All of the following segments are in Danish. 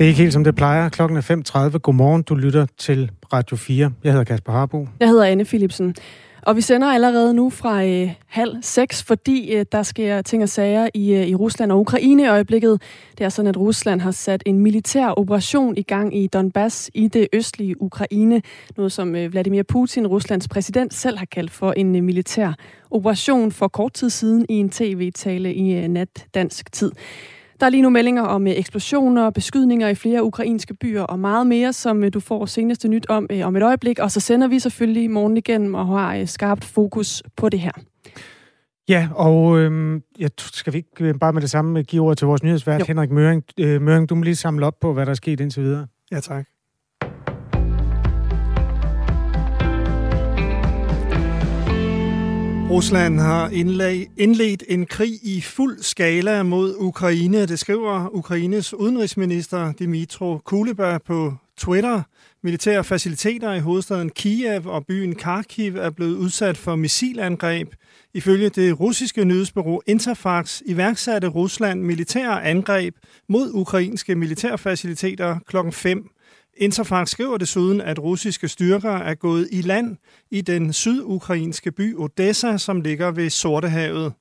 Det er ikke helt som det plejer. Klokken er 5.30. Godmorgen, du lytter til Radio 4. Jeg hedder Kasper Harbo. Jeg hedder Anne Philipsen. Og vi sender allerede nu fra øh, halv seks, fordi øh, der sker ting og sager i, øh, i Rusland og Ukraine i øjeblikket. Det er sådan, at Rusland har sat en militær operation i gang i Donbass i det østlige Ukraine. Noget som øh, Vladimir Putin, Ruslands præsident, selv har kaldt for en øh, militær operation for kort tid siden i en tv-tale i øh, nat dansk tid. Der er lige nu meldinger om øh, eksplosioner og beskydninger i flere ukrainske byer og meget mere, som øh, du får seneste nyt om øh, om et øjeblik. Og så sender vi selvfølgelig morgen igennem og har skarpt fokus på det her. Ja, og øh, jeg skal vi ikke bare med det samme give ord til vores nyhedsvært, jo. Henrik Møring. Øh, Møring, du må lige samle op på, hvad der er sket indtil videre. Ja, tak. Rusland har indledt en krig i fuld skala mod Ukraine. Det skriver Ukraines udenrigsminister Dimitro Kuleba på Twitter. Militære faciliteter i hovedstaden Kiev og byen Kharkiv er blevet udsat for missilangreb. Ifølge det russiske nyhedsbureau Interfax iværksatte Rusland militære angreb mod ukrainske militærfaciliteter klokken 5 Interfax skriver desuden, at russiske styrker er gået i land i den sydukrainske by Odessa, som ligger ved Sortehavet.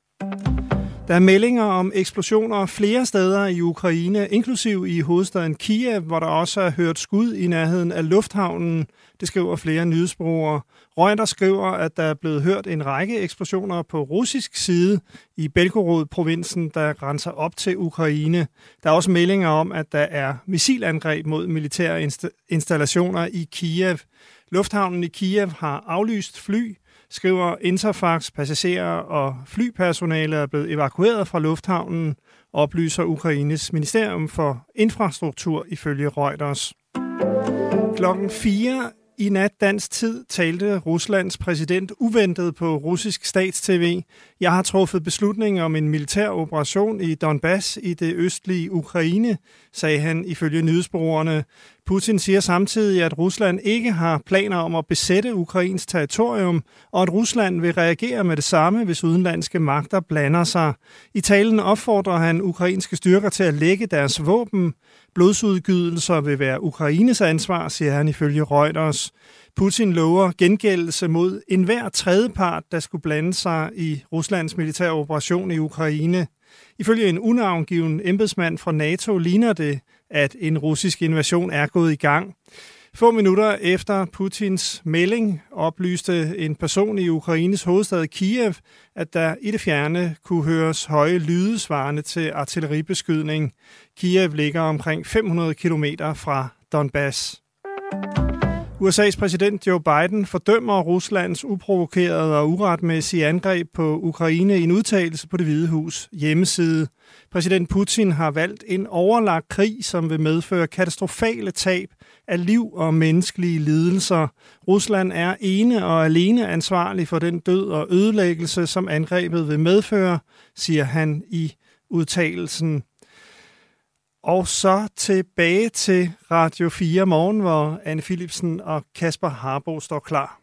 Der er meldinger om eksplosioner flere steder i Ukraine, inklusiv i hovedstaden Kiev, hvor der også er hørt skud i nærheden af lufthavnen. Det skriver flere nyhedsbrugere. Reuters skriver, at der er blevet hørt en række eksplosioner på russisk side i Belgorod-provinsen, der grænser op til Ukraine. Der er også meldinger om, at der er missilangreb mod militære inst- installationer i Kiev. Lufthavnen i Kiev har aflyst fly, skriver Interfax. Passagerer og flypersonale er blevet evakueret fra lufthavnen, oplyser Ukraines Ministerium for Infrastruktur ifølge Reuters. Klokken 4 i nat dansk tid talte Ruslands præsident uventet på russisk statstv. Jeg har truffet beslutning om en militær operation i Donbass i det østlige Ukraine, sagde han ifølge nyhedsbrugerne. Putin siger samtidig, at Rusland ikke har planer om at besætte Ukrains territorium, og at Rusland vil reagere med det samme, hvis udenlandske magter blander sig. I talen opfordrer han ukrainske styrker til at lægge deres våben. Blodsudgydelser vil være Ukraines ansvar, siger han ifølge Reuters. Putin lover gengældelse mod enhver tredjepart, der skulle blande sig i Ruslands militære operation i Ukraine. Ifølge en unavngiven embedsmand fra NATO ligner det, at en russisk invasion er gået i gang. Få minutter efter Putins melding oplyste en person i Ukraines hovedstad Kiev, at der i det fjerne kunne høres høje lyde svarende til artilleribeskydning. Kiev ligger omkring 500 km fra Donbass. USA's præsident Joe Biden fordømmer Ruslands uprovokerede og uretmæssige angreb på Ukraine i en udtalelse på det Hvide Hus hjemmeside. Præsident Putin har valgt en overlagt krig, som vil medføre katastrofale tab af liv og menneskelige lidelser. Rusland er ene og alene ansvarlig for den død og ødelæggelse, som angrebet vil medføre, siger han i udtalelsen. Og så tilbage til Radio 4 morgen, hvor Anne Philipsen og Kasper Harbo står klar.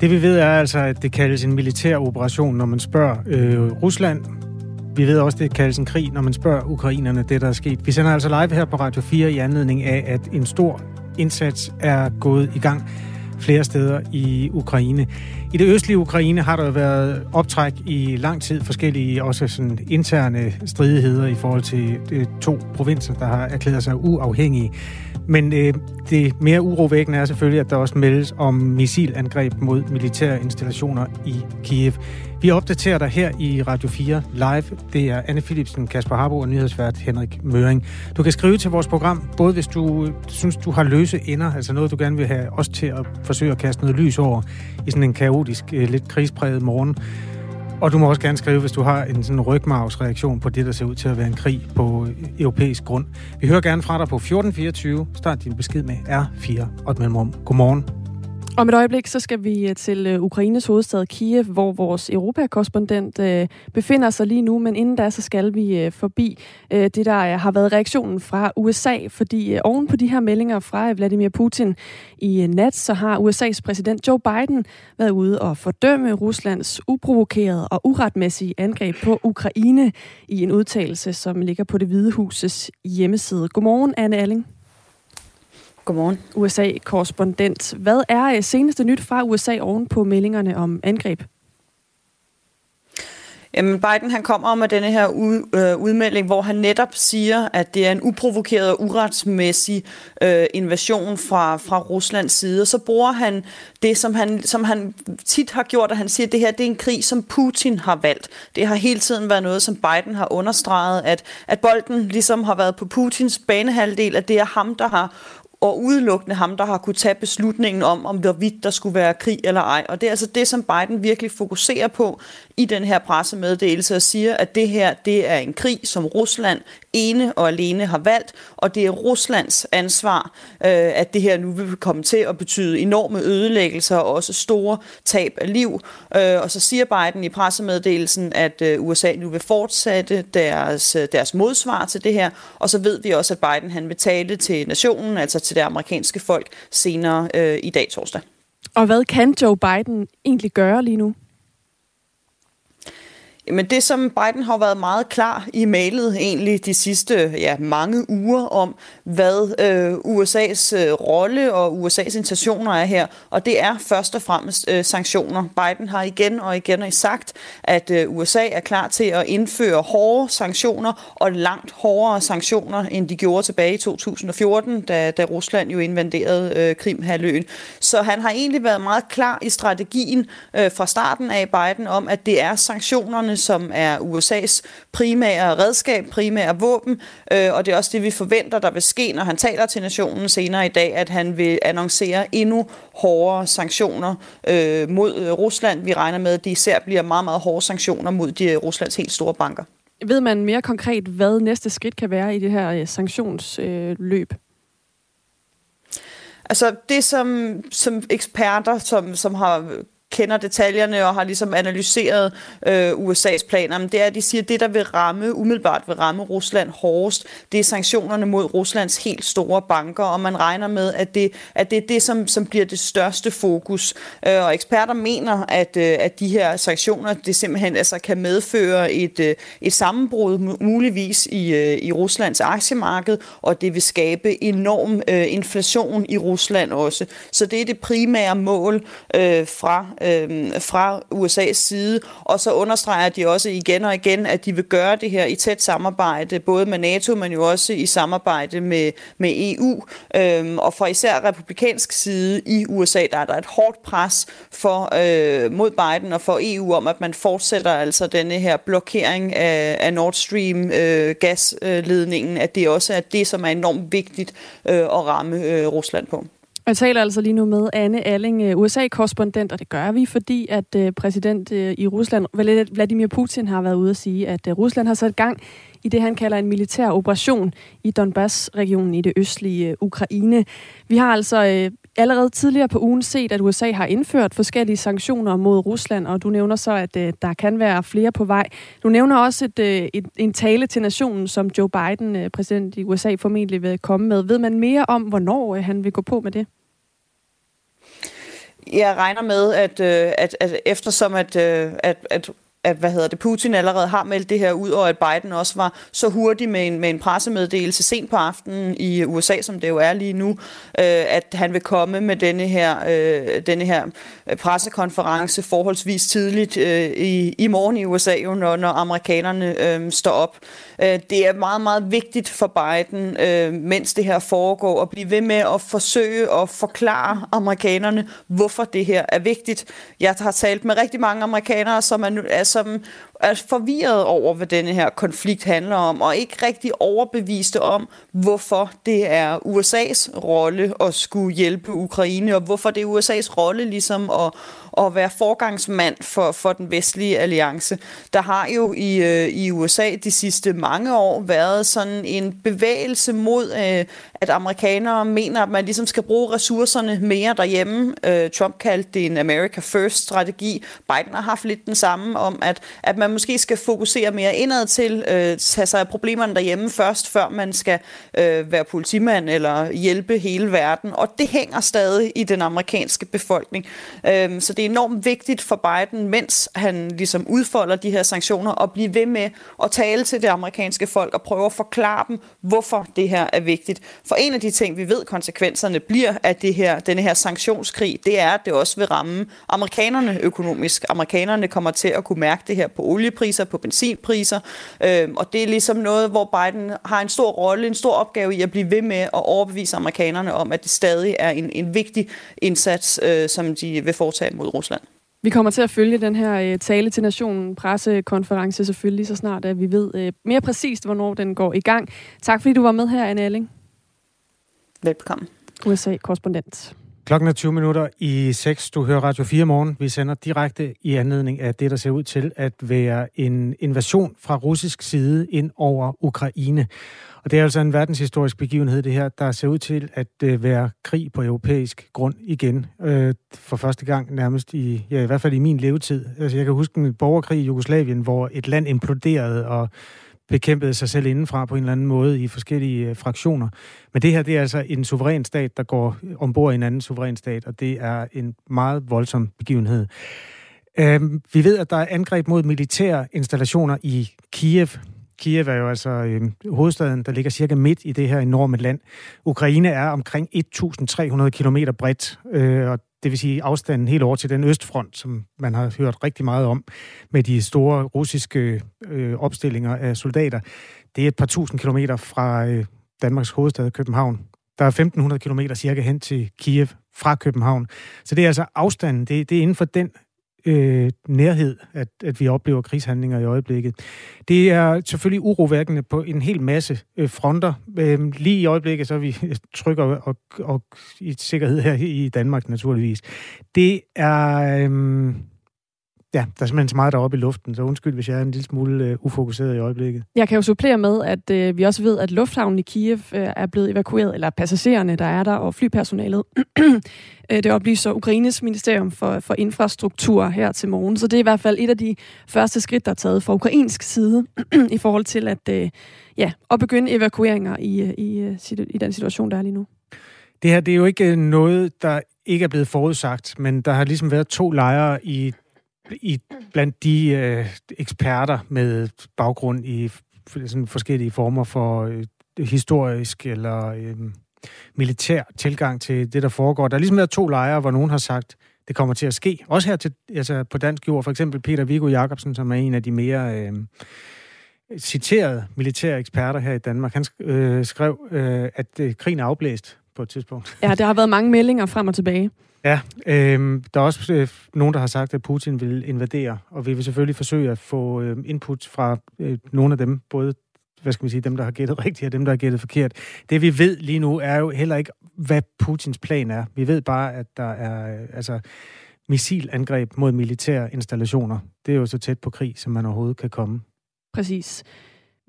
Det vi ved er altså, at det kaldes en militær operation, når man spørger øh, Rusland. Vi ved også, det kaldes en krig, når man spørger ukrainerne det, der er sket. Vi sender altså live her på Radio 4 i anledning af, at en stor indsats er gået i gang flere steder i Ukraine. I det østlige Ukraine har der været optræk i lang tid, forskellige også sådan interne stridigheder i forhold til øh, to provinser, der har erklæret sig uafhængige. Men øh, det mere urovækkende er selvfølgelig, at der også meldes om missilangreb mod militære installationer i Kiev. Vi opdaterer dig her i Radio 4 live. Det er Anne Philipsen, Kasper Harbo og nyhedsvært Henrik Møring. Du kan skrive til vores program, både hvis du øh, synes, du har løse ender, altså noget, du gerne vil have os til at forsøge at kaste noget lys over i sådan en kaotisk, øh, lidt krigspræget morgen. Og du må også gerne skrive, hvis du har en sådan rygmavsreaktion på det, der ser ud til at være en krig på øh, europæisk grund. Vi hører gerne fra dig på 1424. Start din besked med R4 og et mellemrum. Godmorgen. Om et øjeblik, så skal vi øh, til øh, Ukraines hovedstad Kiev, hvor vores europakorrespondent øh, befinder sig lige nu. Men inden da, så skal vi øh, forbi øh, det, der øh, har været reaktionen fra USA. Fordi oven på de her meldinger fra Vladimir Putin i nat, så har USA's præsident Joe Biden været ude og fordømme Ruslands uprovokerede og uretmæssige angreb på Ukraine i en udtalelse, som ligger på det Hvide Husets hjemmeside. Godmorgen, Anne Alling. Godmorgen. USA-korrespondent. Hvad er øh, seneste nyt fra USA oven på meldingerne om angreb? Jamen, Biden han kommer med denne her ud, øh, udmelding, hvor han netop siger, at det er en uprovokeret og uretsmæssig øh, invasion fra, fra Ruslands side. Og så bruger han det, som han, som han tit har gjort, at han siger, at det her det er en krig, som Putin har valgt. Det har hele tiden været noget, som Biden har understreget, at, at bolden ligesom har været på Putins banehalvdel, at det er ham, der har og udelukkende ham, der har kunne tage beslutningen om, om hvorvidt der skulle være krig eller ej. Og det er altså det, som Biden virkelig fokuserer på i den her pressemeddelelse og siger, at det her det er en krig, som Rusland ene og alene har valgt, og det er Ruslands ansvar, øh, at det her nu vil komme til at betyde enorme ødelæggelser og også store tab af liv. Øh, og så siger Biden i pressemeddelelsen, at øh, USA nu vil fortsætte deres, øh, deres modsvar til det her, og så ved vi også, at Biden han vil tale til nationen, altså til det amerikanske folk, senere øh, i dag torsdag. Og hvad kan Joe Biden egentlig gøre lige nu? Men det, som Biden har været meget klar i mailet egentlig de sidste ja, mange uger om, hvad øh, USA's øh, rolle og USA's intentioner er her, og det er først og fremmest øh, sanktioner. Biden har igen og igen sagt, at øh, USA er klar til at indføre hårde sanktioner, og langt hårdere sanktioner, end de gjorde tilbage i 2014, da, da Rusland jo invaderede øh, Krimhaløen. Så han har egentlig været meget klar i strategien øh, fra starten af Biden om, at det er sanktionerne, som er USA's primære redskab, primære våben, øh, og det er også det, vi forventer, der vil ske, når han taler til nationen senere i dag, at han vil annoncere endnu hårdere sanktioner øh, mod øh, Rusland. Vi regner med, at det især bliver meget, meget hårde sanktioner mod de Ruslands helt store banker. Ved man mere konkret, hvad næste skridt kan være i det her øh, sanktionsløb? Altså det, som, som eksperter, som, som har kender detaljerne og har ligesom analyseret øh, USA's planer, men det er, at de siger, at det, der vil ramme, umiddelbart vil ramme Rusland hårdest, det er sanktionerne mod Ruslands helt store banker, og man regner med, at det, at det er det, som, som bliver det største fokus. Øh, og eksperter mener, at, øh, at de her sanktioner, det simpelthen altså kan medføre et, øh, et sammenbrud muligvis i, øh, i Ruslands aktiemarked, og det vil skabe enorm øh, inflation i Rusland også. Så det er det primære mål øh, fra øh, fra USA's side, og så understreger de også igen og igen, at de vil gøre det her i tæt samarbejde, både med NATO, men jo også i samarbejde med, med EU. Øh, og fra især republikansk side i USA, der er der et hårdt pres for øh, mod Biden og for EU om, at man fortsætter altså denne her blokering af, af Nord Stream øh, gasledningen, at det også er det, som er enormt vigtigt øh, at ramme øh, Rusland på. Jeg taler altså lige nu med Anne Alling, øh, USA-korrespondent, og det gør vi, fordi at øh, præsident øh, i Rusland, Vladimir Putin, har været ude at sige, at Rusland har sat gang i det, han kalder en militær operation i Donbass-regionen i det østlige Ukraine. Vi har altså allerede tidligere på ugen set, at USA har indført forskellige sanktioner mod Rusland, og du nævner så, at der kan være flere på vej. Du nævner også et, et, en tale til nationen, som Joe Biden, præsident i USA, formentlig vil komme med. Ved man mere om, hvornår han vil gå på med det? Jeg regner med, at, øh, at, at eftersom at, øh, at, at at hvad hedder det, Putin allerede har meldt det her ud, og at Biden også var så hurtig med en, med en pressemeddelelse sent på aftenen i USA, som det jo er lige nu, øh, at han vil komme med denne her, øh, denne her pressekonference forholdsvis tidligt øh, i, i morgen i USA, jo, når, når amerikanerne øh, står op. Øh, det er meget, meget vigtigt for Biden, øh, mens det her foregår, at blive ved med at forsøge at forklare amerikanerne, hvorfor det her er vigtigt. Jeg har talt med rigtig mange amerikanere, som er, er som er forvirret over, hvad denne her konflikt handler om, og ikke rigtig overbeviste om, hvorfor det er USA's rolle at skulle hjælpe Ukraine, og hvorfor det er USA's rolle ligesom at, at være forgangsmand for, for den vestlige alliance. Der har jo i, øh, i USA de sidste mange år været sådan en bevægelse mod, øh, at amerikanere mener, at man ligesom skal bruge ressourcerne mere derhjemme. Øh, Trump kaldte det en America First-strategi. Biden har haft lidt den samme om, at, at man måske skal fokusere mere indad til, øh, tage sig af problemerne derhjemme først, før man skal øh, være politimand eller hjælpe hele verden. Og det hænger stadig i den amerikanske befolkning. Øh, så det er enormt vigtigt for Biden, mens han ligesom udfolder de her sanktioner, at blive ved med at tale til det amerikanske folk og prøve at forklare dem, hvorfor det her er vigtigt. For en af de ting, vi ved konsekvenserne bliver af det her, denne her sanktionskrig, det er, at det også vil ramme amerikanerne økonomisk. Amerikanerne kommer til at kunne mærke det her på oliepriser, på benzinpriser, øh, og det er ligesom noget, hvor Biden har en stor rolle, en stor opgave i at blive ved med at overbevise amerikanerne om, at det stadig er en, en vigtig indsats, øh, som de vil foretage mod Rusland. Vi kommer til at følge den her øh, tale til nationen pressekonference selvfølgelig, så snart at vi ved øh, mere præcist, hvornår den går i gang. Tak fordi du var med her, Anne Elling. Velkommen. USA-korrespondent. Klokken er 20 minutter i 6. Du hører Radio 4 morgen. Vi sender direkte i anledning af det, der ser ud til at være en invasion fra russisk side ind over Ukraine. Og det er altså en verdenshistorisk begivenhed, det her, der ser ud til at øh, være krig på europæisk grund igen. Øh, for første gang nærmest i, ja, i hvert fald i min levetid. Altså, jeg kan huske en borgerkrig i Jugoslavien, hvor et land imploderede, og bekæmpede sig selv indenfra på en eller anden måde i forskellige øh, fraktioner. Men det her, det er altså en suveræn stat, der går ombord i en anden suveræn stat, og det er en meget voldsom begivenhed. Øh, vi ved, at der er angreb mod militære installationer i Kiev. Kiev er jo altså øh, hovedstaden, der ligger cirka midt i det her enorme land. Ukraine er omkring 1.300 km bredt, øh, og det vil sige afstanden helt over til den østfront, som man har hørt rigtig meget om, med de store russiske øh, opstillinger af soldater. Det er et par tusind kilometer fra øh, Danmarks hovedstad København. Der er 1.500 kilometer cirka hen til Kiev fra København. Så det er altså afstanden, det, det er inden for den øh, nærhed, at, at vi oplever krigshandlinger i øjeblikket. Det er selvfølgelig urovækkende på en hel masse øh, fronter. Øh, lige i øjeblikket, så er vi øh, trykker og, og, i sikkerhed her i Danmark naturligvis. Det er... Øh, Ja, der er simpelthen så meget deroppe i luften, så undskyld, hvis jeg er en lille smule uh, ufokuseret i øjeblikket. Jeg kan jo supplere med, at uh, vi også ved, at lufthavnen i Kiev uh, er blevet evakueret, eller passagererne, der er der, og flypersonalet. det oplyser Ukraines Ministerium for, for Infrastruktur her til morgen. Så det er i hvert fald et af de første skridt, der er taget fra ukrainsk side i forhold til at, uh, ja, at begynde evakueringer i, i, i den situation, der er lige nu. Det her det er jo ikke noget, der ikke er blevet forudsagt, men der har ligesom været to lejre i i, blandt de øh, eksperter med baggrund i sådan forskellige former for øh, historisk eller øh, militær tilgang til det, der foregår. Der er ligesom været to lejre, hvor nogen har sagt, det kommer til at ske. Også her til, altså på dansk jord, for eksempel Peter Viggo Jacobsen, som er en af de mere øh, citerede militære eksperter her i Danmark. Han øh, skrev, øh, at øh, krigen er afblæst på et tidspunkt. Ja, der har været mange meldinger frem og tilbage. Ja, øh, der er også øh, nogen, der har sagt, at Putin vil invadere, og vi vil selvfølgelig forsøge at få øh, input fra øh, nogle af dem, både hvad skal man sige, dem, der har gættet rigtigt, og dem, der har gættet forkert. Det vi ved lige nu, er jo heller ikke, hvad Putins plan er. Vi ved bare, at der er øh, altså, missilangreb mod militære installationer. Det er jo så tæt på krig, som man overhovedet kan komme. Præcis.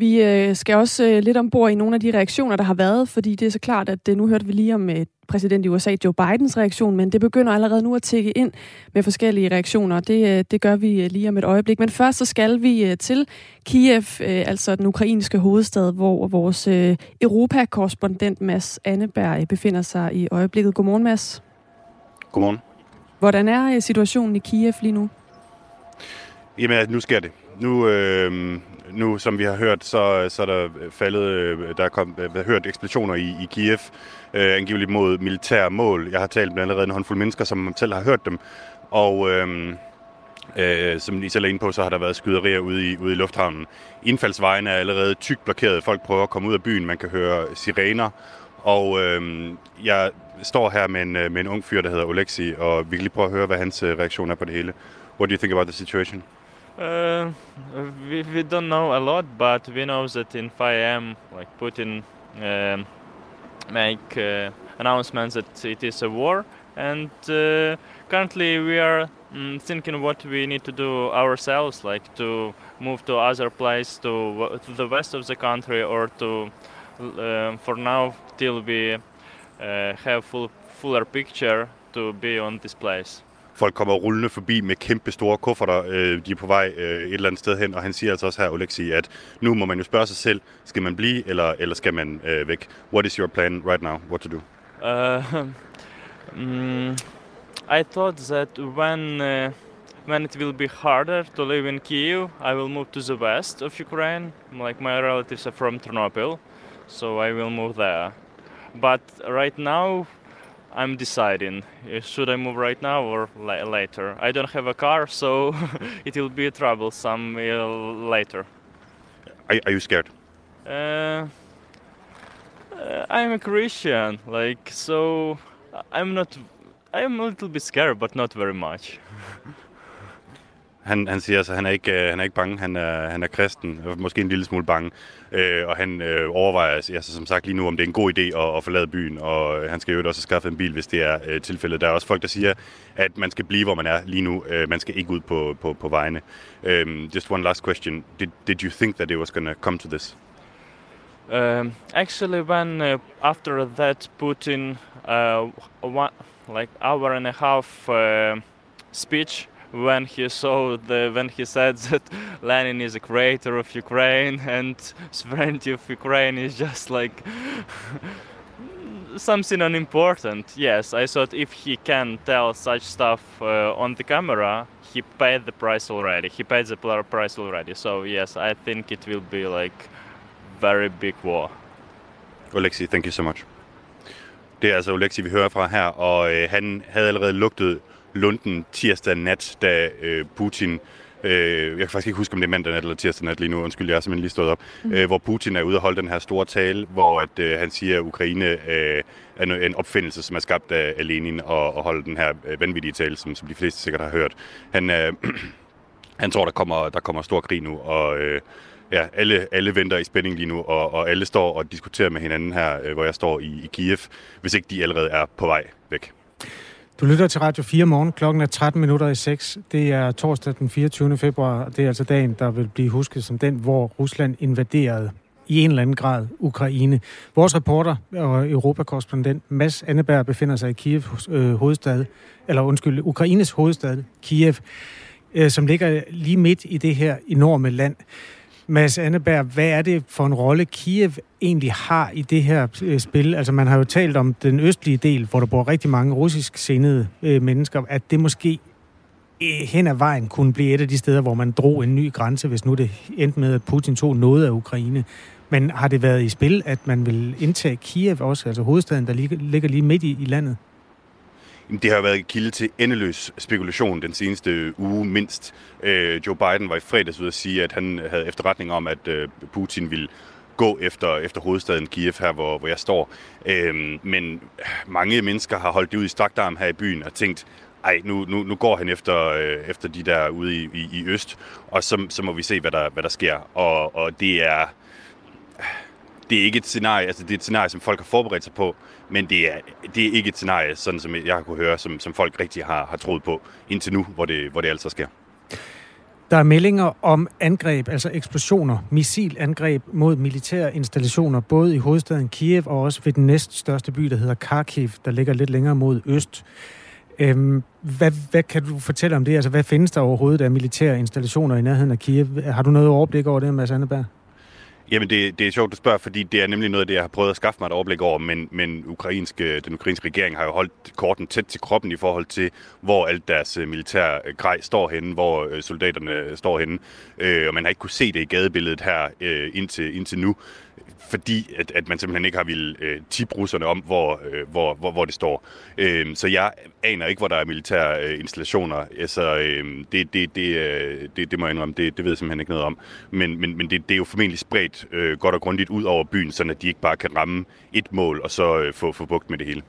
Vi øh, skal også øh, lidt ombord i nogle af de reaktioner, der har været, fordi det er så klart, at øh, nu hørte vi lige om øh, præsident i USA, Joe Bidens reaktion, men det begynder allerede nu at tække ind med forskellige reaktioner. Det, det gør vi lige om et øjeblik. Men først så skal vi til Kiev, altså den ukrainske hovedstad, hvor vores Europa-korrespondent Mads Anneberg befinder sig i øjeblikket. Godmorgen, Mads. Godmorgen. Hvordan er situationen i Kiev lige nu? Jamen, nu sker det. Nu, øh, nu, som vi har hørt, så, så er der faldet, øh, der er kom, der er hørt eksplosioner i, i Kiev, øh, angiveligt mod militære mål. Jeg har talt med allerede en håndfuld mennesker, som selv har hørt dem, og øh, øh, som I selv er inde på, så har der været skyderier ude i, ude i lufthavnen. Indfaldsvejen er allerede tykt blokeret. Folk prøver at komme ud af byen. Man kan høre sirener. Og øh, jeg står her med en, øh, med en ung fyr, der hedder Oleksi, og vi kan lige prøve at høre, hvad hans øh, reaktion er på det hele. What do you think about the situation? Uh, we, we don't know a lot, but we know that in 5 a.m., like Putin uh, make uh, announcements that it is a war, and uh, currently we are um, thinking what we need to do ourselves, like to move to other place, to, to the west of the country, or to, uh, for now, till we uh, have full, fuller picture to be on this place. Folk kommer rullende forbi med kæmpe store kufferter. Øh, de er på vej øh, et eller andet sted hen, og han siger altså også her, Oleksi, at nu må man jo spørge sig selv, skal man blive, eller, eller skal man øh, væk? What is your plan right now? What to do? Uh, mm, I thought that when uh, when it will be harder to live in Kiev, I will move to the west of Ukraine. Like my relatives are from Ternopil, so I will move there. But right now, I'm deciding should I move right now or la- later. I don't have a car, so it will be troublesome uh, later. Are, are you scared? Uh, uh, I'm a Christian, like so. I'm not. I'm a little bit scared, but not very much. Han, han siger så at han er ikke, øh, han er ikke bange, han er, han er kristen, måske en lille smule bange, øh, og han øh, overvejer altså, altså som sagt lige nu, om det er en god idé at, at forlade byen, og øh, han skal jo også skaffe en bil, hvis det er øh, tilfældet. Der er også folk, der siger, at man skal blive, hvor man er lige nu. Øh, man skal ikke ud på, på, på vejene. Um, just one last question. Did, did you think that it was going to come to this? Um, actually, when uh, after that Putin uh, one, like hour and a half uh, speech when he saw the when he said that Lenin is a creator of Ukraine and sovereignty of Ukraine is just like something unimportant. Yes, I thought if he can tell such stuff uh, on the camera, he paid the price already. He paid the price already. So yes, I think it will be like very big war. Alexi, thank you so much. Det er altså Alexi, vi hører fra her, og øh, han havde allerede lugtet Lunden tirsdag nat, da øh, Putin Øh, jeg kan faktisk ikke huske, om det er mandag nat eller tirsdag nat lige nu, undskyld, jeg er simpelthen lige stået op, mm. øh, hvor Putin er ude og holde den her store tale, hvor at, øh, han siger, at Ukraine øh, er en opfindelse, som er skabt af, af Lenin, og, og holde den her øh, vanvittige tale, som, som de fleste sikkert har hørt. Han, øh, han tror, der kommer, der kommer stor krig nu, og øh, ja, alle, alle venter i spænding lige nu, og, og alle står og diskuterer med hinanden her, øh, hvor jeg står i, i Kiev, hvis ikke de allerede er på vej væk. Du lytter til Radio 4 morgen. Klokken er 13 minutter i 6. Det er torsdag den 24. februar. Det er altså dagen, der vil blive husket som den, hvor Rusland invaderede i en eller anden grad Ukraine. Vores reporter og europakorrespondent Mads Anneberg befinder sig i Kiev øh, hovedstad, eller undskyld, Ukraines hovedstad, Kiev, øh, som ligger lige midt i det her enorme land. Mads Anneberg, hvad er det for en rolle Kiev egentlig har i det her øh, spil? Altså man har jo talt om den østlige del, hvor der bor rigtig mange russisk sindede øh, mennesker, at det måske øh, hen ad vejen kunne blive et af de steder, hvor man drog en ny grænse, hvis nu det endte med, at Putin tog noget af Ukraine. Men har det været i spil, at man vil indtage Kiev også, altså hovedstaden, der ligger lige midt i, i landet? Det har været kilde til endeløs spekulation den seneste uge mindst. Øh, Joe Biden var i fredags ude at sige, at han havde efterretning om, at øh, Putin ville gå efter, efter hovedstaden Kiev her, hvor, hvor jeg står. Øh, men øh, mange mennesker har holdt det ud i strakt arm her i byen og tænkt, ej, nu, nu, nu går han efter, øh, efter de der ude i, i, i øst, og så, så må vi se, hvad der, hvad der sker. Og, og det er det er ikke et scenarie, altså det er et scenarie, som folk har forberedt sig på, men det er, det er ikke et scenarie, sådan som jeg har kunne høre, som, som folk rigtig har, har troet på indtil nu, hvor det, hvor det altså sker. Der er meldinger om angreb, altså eksplosioner, missilangreb mod militære installationer, både i hovedstaden Kiev og også ved den næststørste by, der hedder Kharkiv, der ligger lidt længere mod øst. Øhm, hvad, hvad kan du fortælle om det? Altså, hvad findes der overhovedet af militære installationer i nærheden af Kiev? Har du noget overblik over det, Mads Anneberg? Jamen, det, det er sjovt, du spørger, fordi det er nemlig noget af det, jeg har prøvet at skaffe mig et overblik over, men, men ukrainske, den ukrainske regering har jo holdt korten tæt til kroppen i forhold til, hvor alt deres øh, militære øh, grej står henne, hvor øh, soldaterne står henne, øh, og man har ikke kunne se det i gadebilledet her øh, indtil, indtil nu fordi at, at man simpelthen ikke har ville øh, tippe russerne om, hvor, øh, hvor, hvor, hvor det står. Øh, så jeg aner ikke, hvor der er militære øh, installationer. Altså, øh, det, det, det, øh, det, det må jeg indrømme, det, det ved jeg simpelthen ikke noget om. Men, men, men det, det er jo formentlig spredt øh, godt og grundigt ud over byen, så at de ikke bare kan ramme et mål og så øh, få, få bugt med det hele.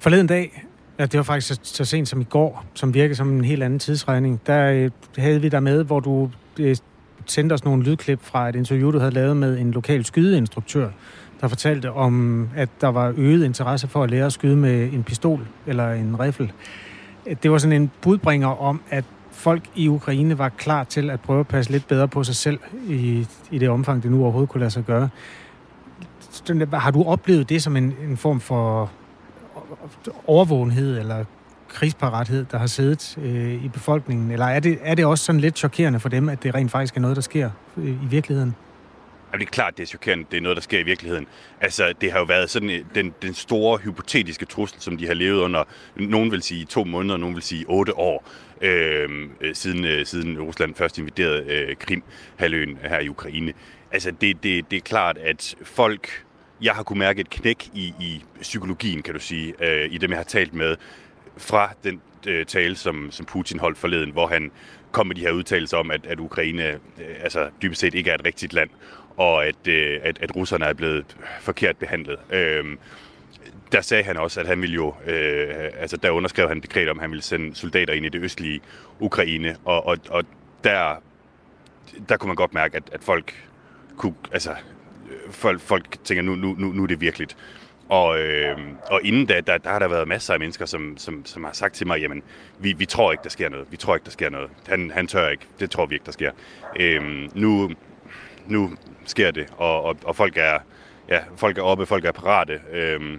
Forleden dag Ja, det var faktisk så, så sent som i går, som virkede som en helt anden tidsregning. Der øh, havde vi der med, hvor du øh, sendte os nogle lydklip fra et interview, du havde lavet med en lokal skydeinstruktør, der fortalte om, at der var øget interesse for at lære at skyde med en pistol eller en riffel. Det var sådan en budbringer om, at folk i Ukraine var klar til at prøve at passe lidt bedre på sig selv i, i det omfang, det nu overhovedet kunne lade sig gøre. Har du oplevet det som en, en form for overvågenhed eller krigsparathed, der har siddet øh, i befolkningen? Eller er det, er det også sådan lidt chokerende for dem, at det rent faktisk er noget, der sker øh, i virkeligheden? Jamen, det er klart, det er chokerende. Det er noget, der sker i virkeligheden. Altså, det har jo været sådan øh, den, den store hypotetiske trussel, som de har levet under, nogen vil sige to måneder, nogen vil sige otte år, øhm, øh, siden, øh, siden Rusland først invaderede øh, Krim-halvøen her i Ukraine. Altså, det, det, det er klart, at folk... Jeg har kunne mærke et knæk i, i psykologien, kan du sige, øh, i dem, jeg har talt med, fra den øh, tale, som, som Putin holdt forleden, hvor han kom med de her udtalelser om, at, at Ukraine øh, altså, dybest set ikke er et rigtigt land, og at, øh, at, at russerne er blevet forkert behandlet. Øh, der sagde han også, at han ville jo, øh, altså der underskrev han dekret om, at han ville sende soldater ind i det østlige Ukraine, og, og, og der, der kunne man godt mærke, at, at folk kunne, altså, øh, folk, folk tænker, nu, nu, nu, nu er det virkeligt. Og, øh, og inden da, der, der har der været masser af mennesker, som, som, som har sagt til mig, jamen, vi, vi tror ikke, der sker noget. Vi tror ikke, der sker noget. Han, han tør ikke. Det tror vi ikke, der sker. Øh, nu, nu sker det, og, og, og folk, er, ja, folk er oppe, folk er parate. Øh,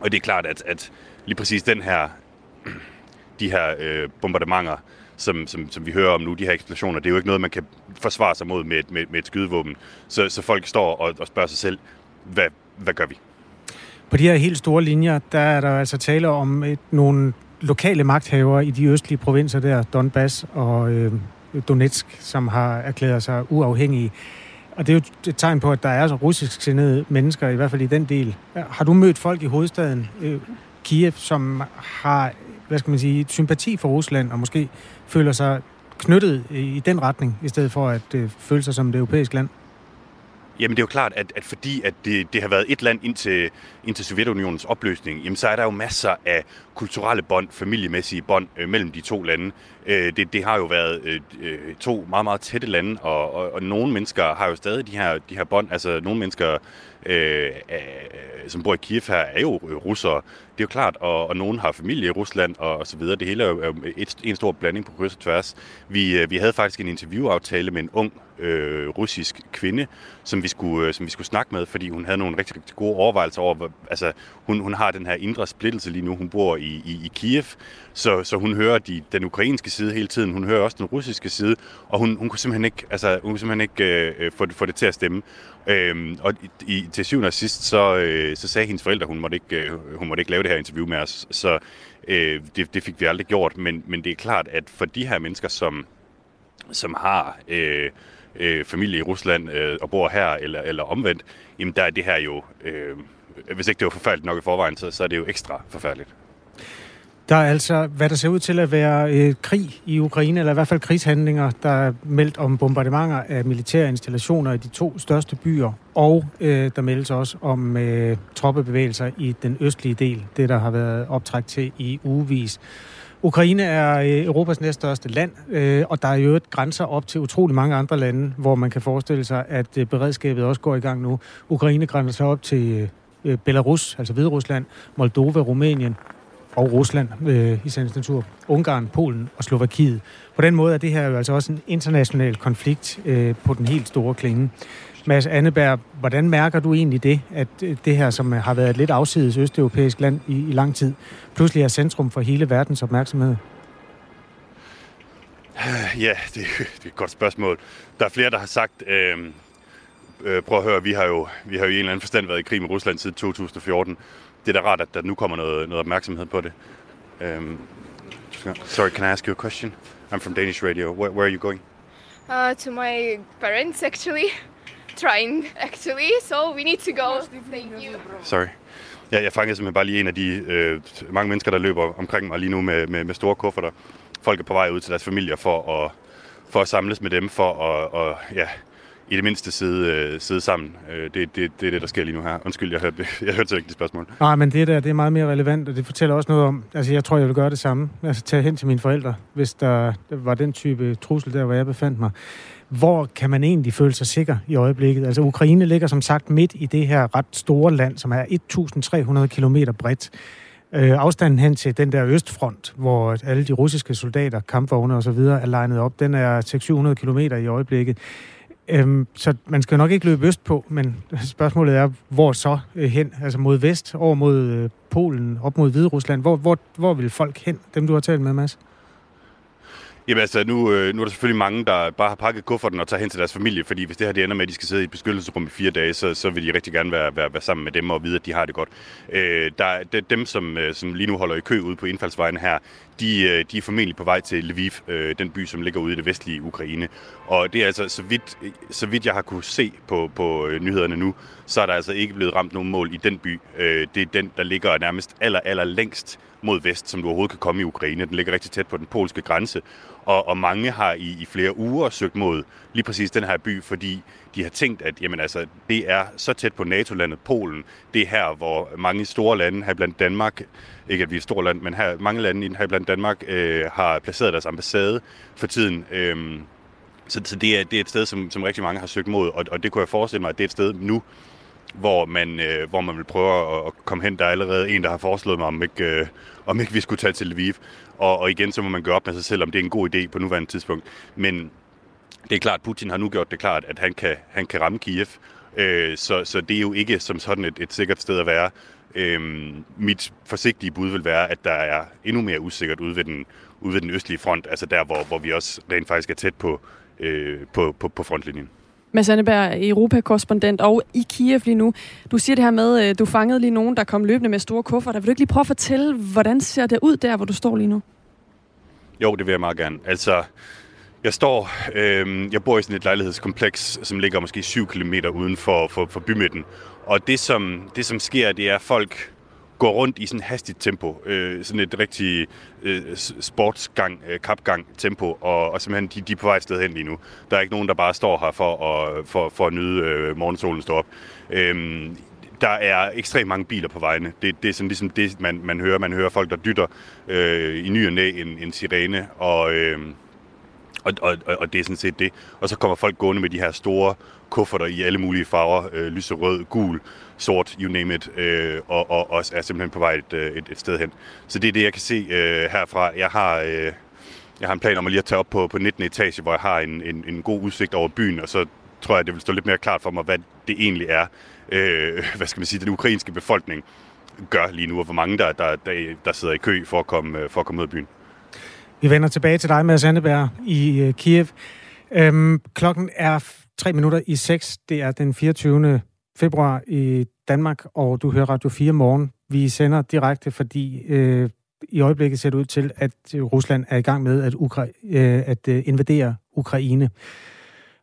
og det er klart, at, at lige præcis den her, de her øh, bombardementer, som, som, som vi hører om nu, de her eksplosioner, det er jo ikke noget, man kan forsvare sig mod med, med, med et skydevåben. Så, så folk står og, og spørger sig selv, hvad, hvad gør vi? På de her helt store linjer, der er der altså tale om et, nogle lokale magthavere i de østlige provinser der, Donbass og øh, Donetsk, som har erklæret sig uafhængige. Og det er jo et tegn på, at der er så russisk sindede mennesker, i hvert fald i den del. Har du mødt folk i hovedstaden, øh, Kiev, som har, hvad skal man sige, sympati for Rusland, og måske føler sig knyttet i den retning, i stedet for at øh, føle sig som et europæisk land? Jamen det er jo klart, at, at fordi at det, det har været et land indtil, indtil Sovjetunionens opløsning, jamen så er der jo masser af kulturelle bånd, familiemæssige bånd øh, mellem de to lande. Øh, det, det har jo været øh, øh to meget, meget tætte lande, og, og, og nogle mennesker har jo stadig de her, de her bånd. Altså nogle mennesker, øh, øh, som bor i Kiev her, er jo russere. Det er jo klart, og, og nogen har familie i Rusland og, og så videre. Det hele er jo et, en stor blanding på kryds og tværs. Vi, øh, vi havde faktisk en interviewaftale med en ung øh, russisk kvinde, som vi, skulle, øh, som vi skulle snakke med, fordi hun havde nogle rigtig, rigtig gode overvejelser over, altså hun, hun har den her indre splittelse lige nu. Hun bor i, i, i Kiev, så, så hun hører de, den ukrainske side hele tiden, hun hører også den russiske side, og hun, hun kunne simpelthen ikke, altså, hun kunne simpelthen ikke øh, øh få, få det til at stemme. Øhm, og i, til syvende og sidst, så, øh, så sagde hendes forældre, hun måtte ikke, øh, hun måtte ikke lave det her interview med os, så øh, det, det fik vi aldrig gjort, men, men det er klart, at for de her mennesker, som, som har... Øh, øh, familie i Rusland øh, og bor her, eller, eller omvendt, jamen der er det her jo, øh, hvis ikke det var forfærdeligt nok i forvejen, så, så er det jo ekstra forfærdeligt. Der er altså, hvad der ser ud til at være øh, krig i Ukraine, eller i hvert fald krigshandlinger, der er meldt om bombardementer af militære installationer i de to største byer, og øh, der meldes også om øh, troppebevægelser i den østlige del, det der har været optræk til i ugevis. Ukraine er øh, Europas næststørste land, øh, og der er jo et grænser op til utrolig mange andre lande, hvor man kan forestille sig, at øh, beredskabet også går i gang nu. Ukraine grænser op til øh, Belarus, altså Hviderusland, Moldova, Rumænien og Rusland øh, i sagens natur, Ungarn, Polen og Slovakiet. På den måde er det her jo altså også en international konflikt øh, på den helt store klinge. Mads Anneberg, hvordan mærker du egentlig det, at øh, det her, som har været et lidt afsides østeuropæisk land i, i lang tid, pludselig er centrum for hele verdens opmærksomhed? Ja, det, det er et godt spørgsmål. Der er flere, der har sagt, øh, øh, prøv at høre, vi har, jo, vi har jo i en eller anden forstand været i krig med Rusland siden 2014. Det er da rart, at der nu kommer noget, noget opmærksomhed på det. Um, sorry, can I ask you a question? I'm from Danish radio. Where, where are you going? Uh, to my parents, actually trying actually, so we need to go. Thank you. Sorry. Ja, jeg fangede simpelthen bare lige en af de øh, mange mennesker, der løber omkring mig lige nu med, med, med store kufferter. Folk er på vej ud til deres familier for at, for at samles med dem, for at og, ja, i det mindste sidde, øh, sidde sammen. Øh, det, det, det er det, der sker lige nu her. Undskyld, jeg hørte, jeg hørte ikke det spørgsmål. Nej, men det der, det er meget mere relevant, og det fortæller også noget om, altså jeg tror, jeg vil gøre det samme. Altså tage hen til mine forældre, hvis der var den type trussel der, hvor jeg befandt mig. Hvor kan man egentlig føle sig sikker i øjeblikket? Altså Ukraine ligger som sagt midt i det her ret store land, som er 1.300 km bredt. Øh, afstanden hen til den der østfront, hvor alle de russiske soldater, kampvogne og så videre er legnet op, den er 600-700 km i øjeblikket. Øhm, så man skal jo nok ikke løbe øst på, men spørgsmålet er, hvor så øh, hen? Altså mod vest, over mod øh, Polen, op mod Hvide Rusland. Hvor, hvor, hvor vil folk hen, dem du har talt med, Mads? Jamen altså, nu, øh, nu er der selvfølgelig mange, der bare har pakket kufferten og tager hen til deres familie, fordi hvis det her det ender med, at de skal sidde i et beskyttelsesrum i fire dage, så, så vil de rigtig gerne være, være, være sammen med dem og vide, at de har det godt. Øh, der, de, dem, som, øh, som lige nu holder i kø ude på indfaldsvejen her, de, øh, de er formentlig på vej til Lviv, øh, den by, som ligger ude i det vestlige Ukraine. Og det er altså, så vidt, så vidt jeg har kunne se på, på øh, nyhederne nu, så er der altså ikke blevet ramt nogen mål i den by. Øh, det er den, der ligger nærmest aller, aller længst mod vest, som du overhovedet kan komme i Ukraine. Den ligger rigtig tæt på den polske grænse, og, og mange har i, i flere uger søgt mod lige præcis den her by, fordi de har tænkt, at jamen, altså, det er så tæt på NATO-landet Polen. Det er her, hvor mange store lande, her blandt Danmark, ikke at vi er et stort land, men her, mange lande her blandt Danmark øh, har placeret deres ambassade for tiden. Øh, så, så det, er, det er et sted, som, som rigtig mange har søgt mod, og, og det kunne jeg forestille mig, at det er et sted nu, hvor man, øh, hvor man vil prøve at, at komme hen. Der er allerede en, der har foreslået mig, om ikke, øh, om ikke vi skulle tage til Lviv. Og, og igen, så må man gøre op med sig selv, om det er en god idé på nuværende tidspunkt. Men det er klart, Putin har nu gjort det klart, at han kan, han kan ramme Kiev. Øh, så, så det er jo ikke som sådan et, et sikkert sted at være. Øh, mit forsigtige bud vil være, at der er endnu mere usikkert ude ved den, ude ved den østlige front, altså der, hvor, hvor vi også rent faktisk er tæt på, øh, på, på, på frontlinjen. Mads Anneberg, Europakorrespondent og i Kiev lige nu. Du siger det her med, at du fangede lige nogen, der kom løbende med store kuffer. Vil du ikke lige prøve at fortælle, hvordan ser det ud der, hvor du står lige nu? Jo, det vil jeg meget gerne. Altså, jeg står, øh, jeg bor i sådan et lejlighedskompleks, som ligger måske 7 km uden for, for, for bymidten. Og det som, det, som sker, det er, at folk går rundt i sådan et hastigt tempo. Øh, sådan et rigtig øh, sportsgang, øh, kapgang tempo, og, og simpelthen de, de er på vej sted hen lige nu. Der er ikke nogen, der bare står her for at, for, for at nyde øh, morgensolen stå op. Øh, der er ekstremt mange biler på vejene. Det, det er sådan ligesom det, man, man hører. Man hører folk, der dytter øh, i ny og næ en, en sirene, og, øh, og, og, og det er sådan set det. Og så kommer folk gående med de her store kufferter i alle mulige farver. Øh, lyserød, gul, sort, you name it. Øh, og, og, og er simpelthen på vej et, øh, et, et sted hen. Så det er det, jeg kan se øh, herfra. Jeg har... Øh, jeg har en plan om at lige at tage op på, på 19. etage, hvor jeg har en, en, en god udsigt over byen, og så tror jeg, det vil stå lidt mere klart for mig, hvad det egentlig er, øh, hvad skal man sige, den ukrainske befolkning gør lige nu, og hvor mange der, der, der, der sidder i kø for at komme, øh, for at komme ud af byen. Vi vender tilbage til dig, Mads Anneberg, i øh, Kiev. Øhm, klokken er tre minutter i seks. Det er den 24. februar i Danmark, og du hører Radio 4 morgen. Vi sender direkte, fordi øh, i øjeblikket ser det ud til, at øh, Rusland er i gang med at, Ukra- øh, at øh, invadere Ukraine.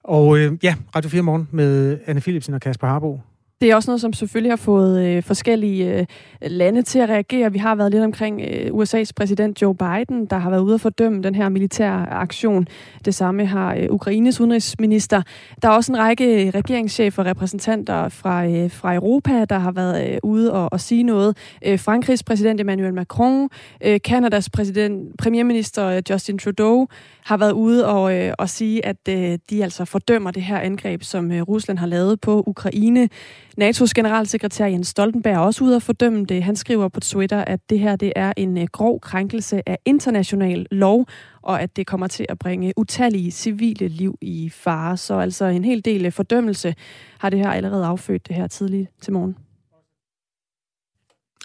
Og øh, ja, Radio 4 morgen med Anne Philipsen og Kasper Harbo. Det er også noget, som selvfølgelig har fået øh, forskellige øh, lande til at reagere. Vi har været lidt omkring øh, USA's præsident Joe Biden, der har været ude at fordømme den her militære aktion. Det samme har øh, Ukraines udenrigsminister. Der er også en række regeringschefer og repræsentanter fra, øh, fra Europa, der har været øh, ude og, og sige noget. Øh, Frankrigs præsident Emmanuel Macron, øh, Kanadas præsident, premierminister øh, Justin Trudeau har været ude og, øh, og sige, at øh, de altså fordømmer det her angreb, som øh, Rusland har lavet på Ukraine. NATO's generalsekretær Jens Stoltenberg er også ude at fordømme det. Han skriver på Twitter, at det her det er en øh, grov krænkelse af international lov, og at det kommer til at bringe utallige civile liv i fare. Så altså en hel del øh, fordømmelse har det her allerede affødt det her tidligt til morgen.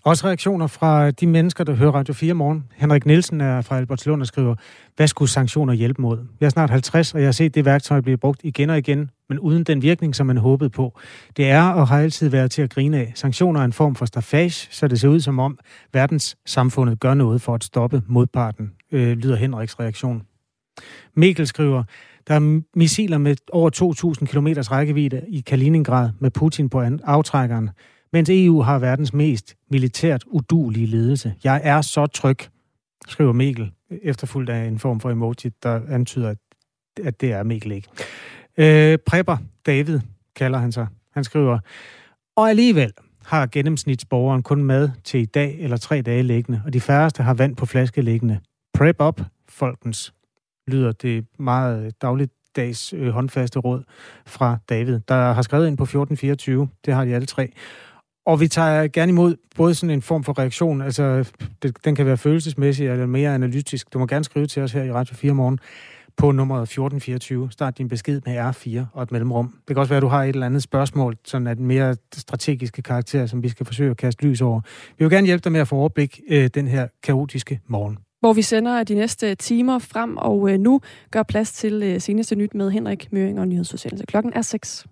Også reaktioner fra de mennesker, der hører Radio 4 morgen. Henrik Nielsen er fra Albertslund og skriver, hvad skulle sanktioner hjælpe mod? Jeg er snart 50, og jeg har set det værktøj blive brugt igen og igen, men uden den virkning, som man håbede på. Det er og har altid været til at grine af. Sanktioner er en form for staffage, så det ser ud som om verdens samfundet gør noget for at stoppe modparten, øh, lyder Henriks reaktion. Mikkel skriver, der er missiler med over 2.000 km rækkevidde i Kaliningrad med Putin på aftrækkeren mens EU har verdens mest militært udulige ledelse. Jeg er så tryg, skriver Mikkel, efterfulgt af en form for emoji, der antyder, at, det er Mikkel ikke. Øh, Prepper David kalder han sig. Han skriver, og alligevel har gennemsnitsborgeren kun mad til i dag eller tre dage liggende, og de færreste har vand på flaske liggende. Prep up, folkens, lyder det meget dagligdags øh, håndfaste råd fra David, der har skrevet ind på 1424. Det har de alle tre. Og vi tager gerne imod både sådan en form for reaktion, altså det, den kan være følelsesmæssig eller mere analytisk. Du må gerne skrive til os her i Radio 4 morgen på nummeret 1424. Start din besked med R4 og et mellemrum. Det kan også være, at du har et eller andet spørgsmål, sådan at mere strategiske karakter, som vi skal forsøge at kaste lys over. Vi vil gerne hjælpe dig med at få overblik øh, den her kaotiske morgen. Hvor vi sender de næste timer frem, og øh, nu gør plads til øh, seneste nyt med Henrik Møring og Nyhedsforsidelse. Klokken er 6.